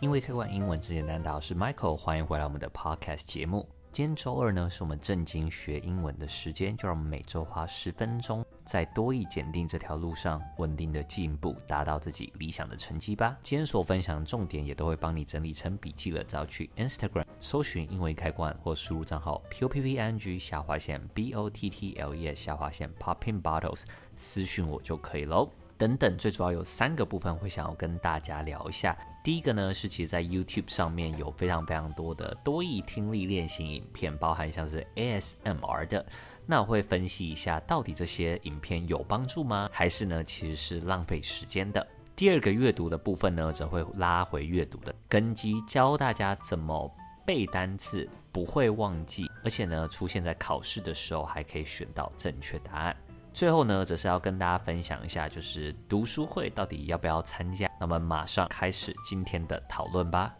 因为开罐英文之简单，我是 Michael，欢迎回来我们的 Podcast 节目。今天周二呢，是我们正经学英文的时间，就让我们每周花十分钟，在多益检定这条路上稳定的进步，达到自己理想的成绩吧。今天所分享的重点也都会帮你整理成笔记了，只要去 Instagram 搜寻英文开罐，或输入账号 p o p p i n g 下划线 b o t t l e 下划线 popping bottles 私讯我就可以喽。等等，最主要有三个部分会想要跟大家聊一下。第一个呢，是其实在 YouTube 上面有非常非常多的多益听力练习影片，包含像是 ASMR 的。那我会分析一下，到底这些影片有帮助吗？还是呢，其实是浪费时间的。第二个阅读的部分呢，则会拉回阅读的根基，教大家怎么背单词，不会忘记，而且呢，出现在考试的时候还可以选到正确答案。最后呢，则是要跟大家分享一下，就是读书会到底要不要参加？那么马上开始今天的讨论吧。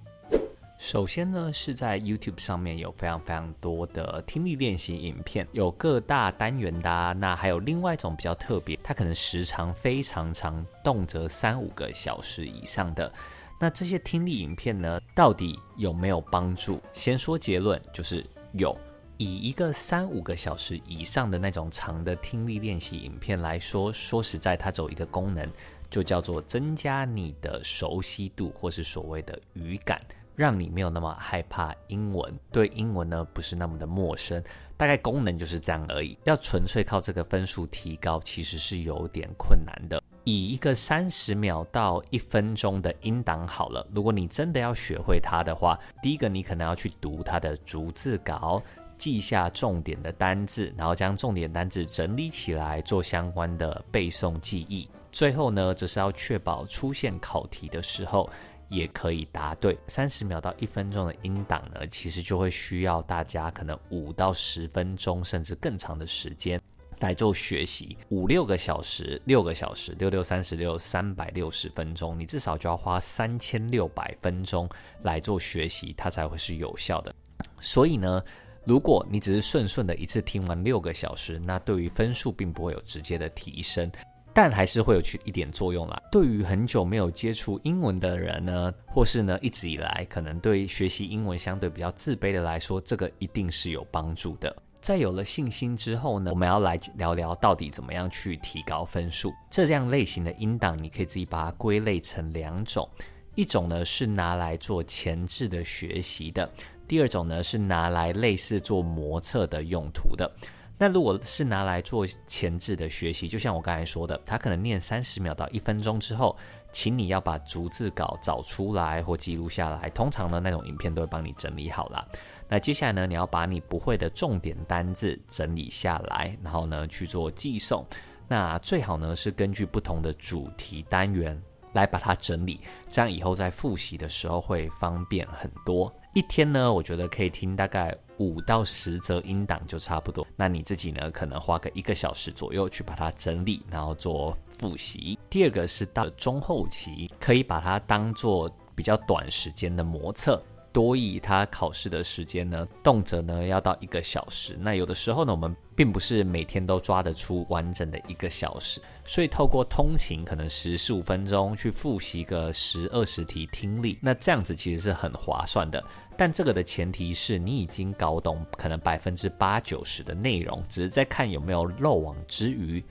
首先呢，是在 YouTube 上面有非常非常多的听力练习影片，有各大单元的。那还有另外一种比较特别，它可能时长非常长，动辄三五个小时以上的。那这些听力影片呢，到底有没有帮助？先说结论，就是有。以一个三五个小时以上的那种长的听力练习影片来说，说实在，它只有一个功能，就叫做增加你的熟悉度，或是所谓的语感，让你没有那么害怕英文，对英文呢不是那么的陌生。大概功能就是这样而已。要纯粹靠这个分数提高，其实是有点困难的。以一个三十秒到一分钟的音档好了，如果你真的要学会它的话，第一个你可能要去读它的逐字稿。记下重点的单字，然后将重点单字整理起来，做相关的背诵记忆。最后呢，则是要确保出现考题的时候也可以答对。三十秒到一分钟的音档呢，其实就会需要大家可能五到十分钟，甚至更长的时间来做学习。五六个小时，六个小时，六六三十六，三百六十分钟，你至少就要花三千六百分钟来做学习，它才会是有效的。所以呢，如果你只是顺顺的一次听完六个小时，那对于分数并不会有直接的提升，但还是会有去一点作用啦。对于很久没有接触英文的人呢，或是呢一直以来可能对学习英文相对比较自卑的来说，这个一定是有帮助的。在有了信心之后呢，我们要来聊聊到底怎么样去提高分数。这样类型的音档，你可以自己把它归类成两种，一种呢是拿来做前置的学习的。第二种呢是拿来类似做模测的用途的。那如果是拿来做前置的学习，就像我刚才说的，他可能念三十秒到一分钟之后，请你要把逐字稿找出来或记录下来。通常呢，那种影片都会帮你整理好了。那接下来呢，你要把你不会的重点单字整理下来，然后呢去做寄送。那最好呢是根据不同的主题单元来把它整理，这样以后在复习的时候会方便很多。一天呢，我觉得可以听大概五到十则音档就差不多。那你自己呢，可能花个一个小时左右去把它整理，然后做复习。第二个是到中后期，可以把它当做比较短时间的模测。多益它考试的时间呢，动辄呢要到一个小时。那有的时候呢，我们并不是每天都抓得出完整的一个小时，所以透过通勤可能十十五分钟去复习个十二十题听力，那这样子其实是很划算的。但这个的前提是你已经搞懂可能百分之八九十的内容，只是在看有没有漏网之鱼。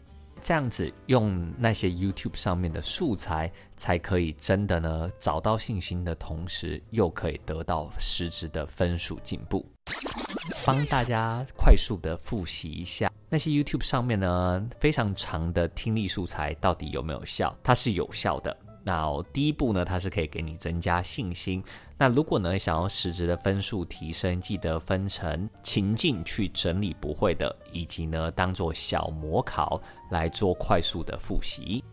这样子用那些 YouTube 上面的素材，才可以真的呢找到信心的同时，又可以得到实质的分数进步。帮大家快速的复习一下那些 YouTube 上面呢非常长的听力素材到底有没有效？它是有效的。那第一步呢，它是可以给你增加信心。那如果呢，想要实质的分数提升，记得分成情境去整理不会的，以及呢，当做小模考来做快速的复习。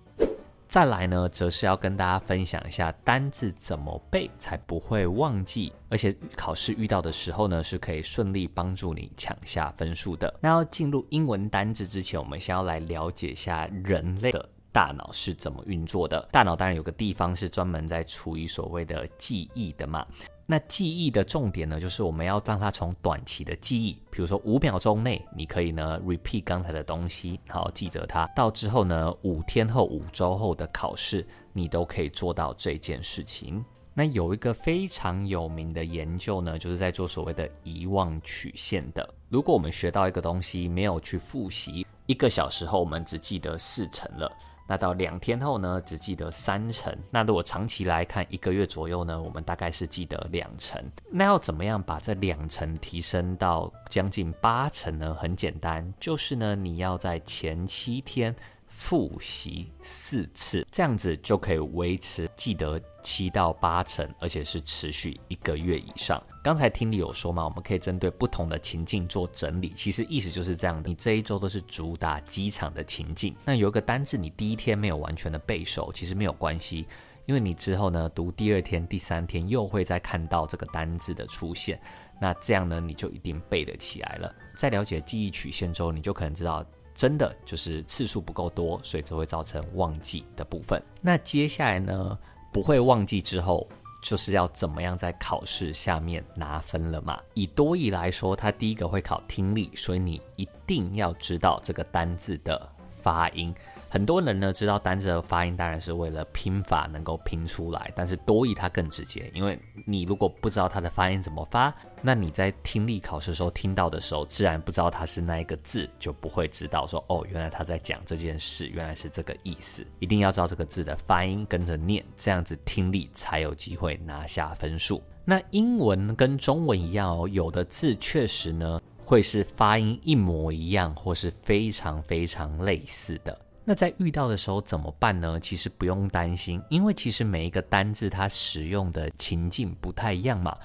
再来呢，则是要跟大家分享一下单字怎么背才不会忘记，而且考试遇到的时候呢，是可以顺利帮助你抢下分数的。那要进入英文单字之前，我们先要来了解一下人类的。大脑是怎么运作的？大脑当然有个地方是专门在处理所谓的记忆的嘛。那记忆的重点呢，就是我们要让它从短期的记忆，比如说五秒钟内，你可以呢 repeat 刚才的东西，好记着它。到之后呢，五天后、五周后的考试，你都可以做到这件事情。那有一个非常有名的研究呢，就是在做所谓的遗忘曲线的。如果我们学到一个东西没有去复习，一个小时后我们只记得四成了。那到两天后呢，只记得三成。那如果长期来看，一个月左右呢，我们大概是记得两成。那要怎么样把这两成提升到将近八成呢？很简单，就是呢，你要在前七天。复习四次，这样子就可以维持记得七到八成，而且是持续一个月以上。刚才听力有说嘛，我们可以针对不同的情境做整理，其实意思就是这样。你这一周都是主打机场的情境，那有一个单字你第一天没有完全的背熟，其实没有关系，因为你之后呢读第二天、第三天又会再看到这个单字的出现，那这样呢你就一定背得起来了。在了解记忆曲线之后，你就可能知道。真的就是次数不够多，所以这会造成忘记的部分。那接下来呢，不会忘记之后，就是要怎么样在考试下面拿分了嘛？以多义来说，它第一个会考听力，所以你一定要知道这个单字的发音。很多人呢知道单字的发音，当然是为了拼法能够拼出来。但是多义它更直接，因为你如果不知道它的发音怎么发，那你在听力考试时候听到的时候，自然不知道它是那一个字，就不会知道说哦，原来他在讲这件事，原来是这个意思。一定要知道这个字的发音，跟着念，这样子听力才有机会拿下分数。那英文跟中文一样哦，有的字确实呢会是发音一模一样，或是非常非常类似的。那在遇到的时候怎么办呢？其实不用担心，因为其实每一个单字它使用的情境不太一样嘛，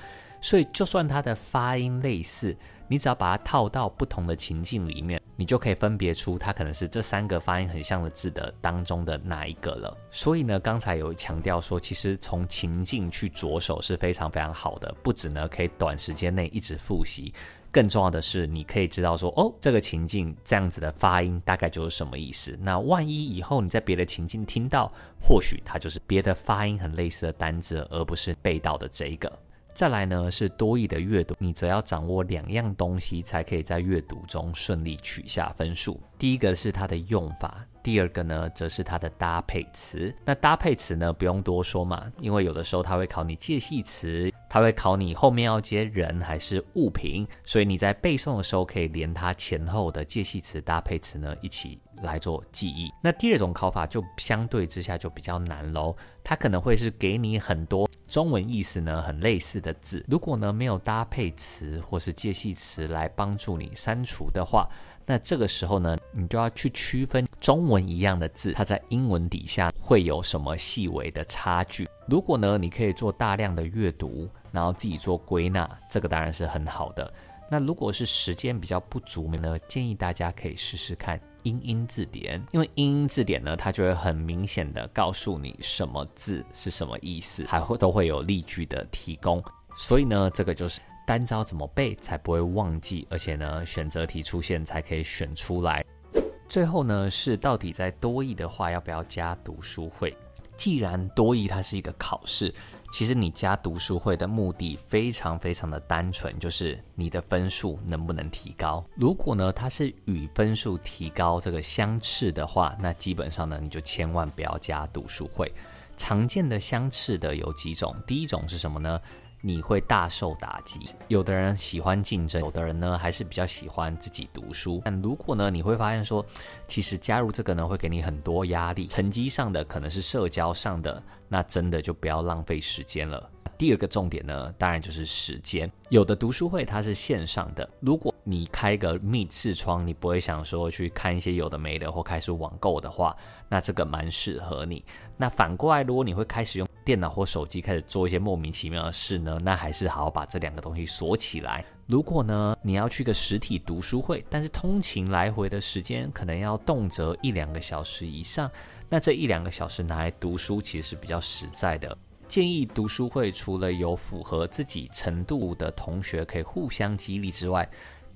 所以就算它的发音类似，你只要把它套到不同的情境里面，你就可以分别出它可能是这三个发音很像的字的当中的哪一个了。所以呢，刚才有强调说，其实从情境去着手是非常非常好的，不止呢可以短时间内一直复习。更重要的是，你可以知道说，哦，这个情境这样子的发音大概就是什么意思。那万一以后你在别的情境听到，或许它就是别的发音很类似的单字，而不是背到的这一个。再来呢，是多义的阅读，你则要掌握两样东西，才可以在阅读中顺利取下分数。第一个是它的用法，第二个呢，则是它的搭配词。那搭配词呢，不用多说嘛，因为有的时候它会考你介系词，它会考你后面要接人还是物品，所以你在背诵的时候可以连它前后的介系词、搭配词呢一起来做记忆。那第二种考法就相对之下就比较难喽，它可能会是给你很多。中文意思呢很类似的字，如果呢没有搭配词或是介系词来帮助你删除的话，那这个时候呢，你就要去区分中文一样的字，它在英文底下会有什么细微的差距。如果呢你可以做大量的阅读，然后自己做归纳，这个当然是很好的。那如果是时间比较不足呢，建议大家可以试试看。英英字典，因为英英字典呢，它就会很明显的告诉你什么字是什么意思，还会都会有例句的提供。所以呢，这个就是单招怎么背才不会忘记，而且呢，选择题出现才可以选出来。最后呢，是到底在多义的话要不要加读书会？既然多义它是一个考试。其实你加读书会的目的非常非常的单纯，就是你的分数能不能提高。如果呢，它是与分数提高这个相斥的话，那基本上呢，你就千万不要加读书会。常见的相斥的有几种，第一种是什么呢？你会大受打击。有的人喜欢竞争，有的人呢还是比较喜欢自己读书。但如果呢，你会发现说，其实加入这个呢会给你很多压力，成绩上的可能是社交上的，那真的就不要浪费时间了。第二个重点呢，当然就是时间。有的读书会它是线上的，如果你开个 Meet 视窗，你不会想说去看一些有的没的或开始网购的话，那这个蛮适合你。那反过来，如果你会开始用电脑或手机开始做一些莫名其妙的事呢，那还是好好把这两个东西锁起来。如果呢，你要去个实体读书会，但是通勤来回的时间可能要动辄一两个小时以上，那这一两个小时拿来读书其实是比较实在的。建议读书会除了有符合自己程度的同学可以互相激励之外，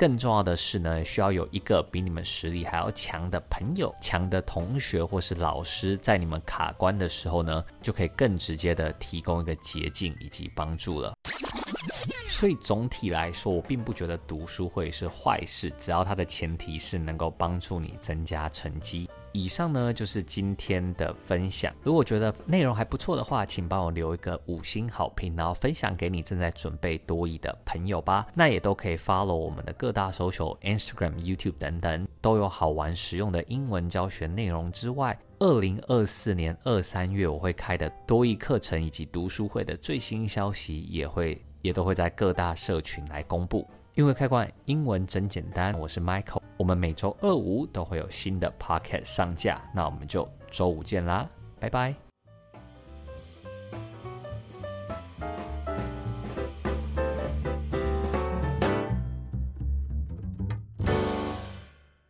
更重要的是呢，需要有一个比你们实力还要强的朋友、强的同学或是老师，在你们卡关的时候呢，就可以更直接的提供一个捷径以及帮助了。所以总体来说，我并不觉得读书会是坏事，只要它的前提是能够帮助你增加成绩。以上呢就是今天的分享。如果觉得内容还不错的话，请帮我留一个五星好评，然后分享给你正在准备多益的朋友吧。那也都可以 follow 我们的各大 social、Instagram、YouTube 等等，都有好玩实用的英文教学内容之外，二零二四年二三月我会开的多益课程以及读书会的最新消息，也会也都会在各大社群来公布。因为开关英文真简单，我是 Michael，我们每周二五都会有新的 podcast 上架，那我们就周五见啦，拜拜。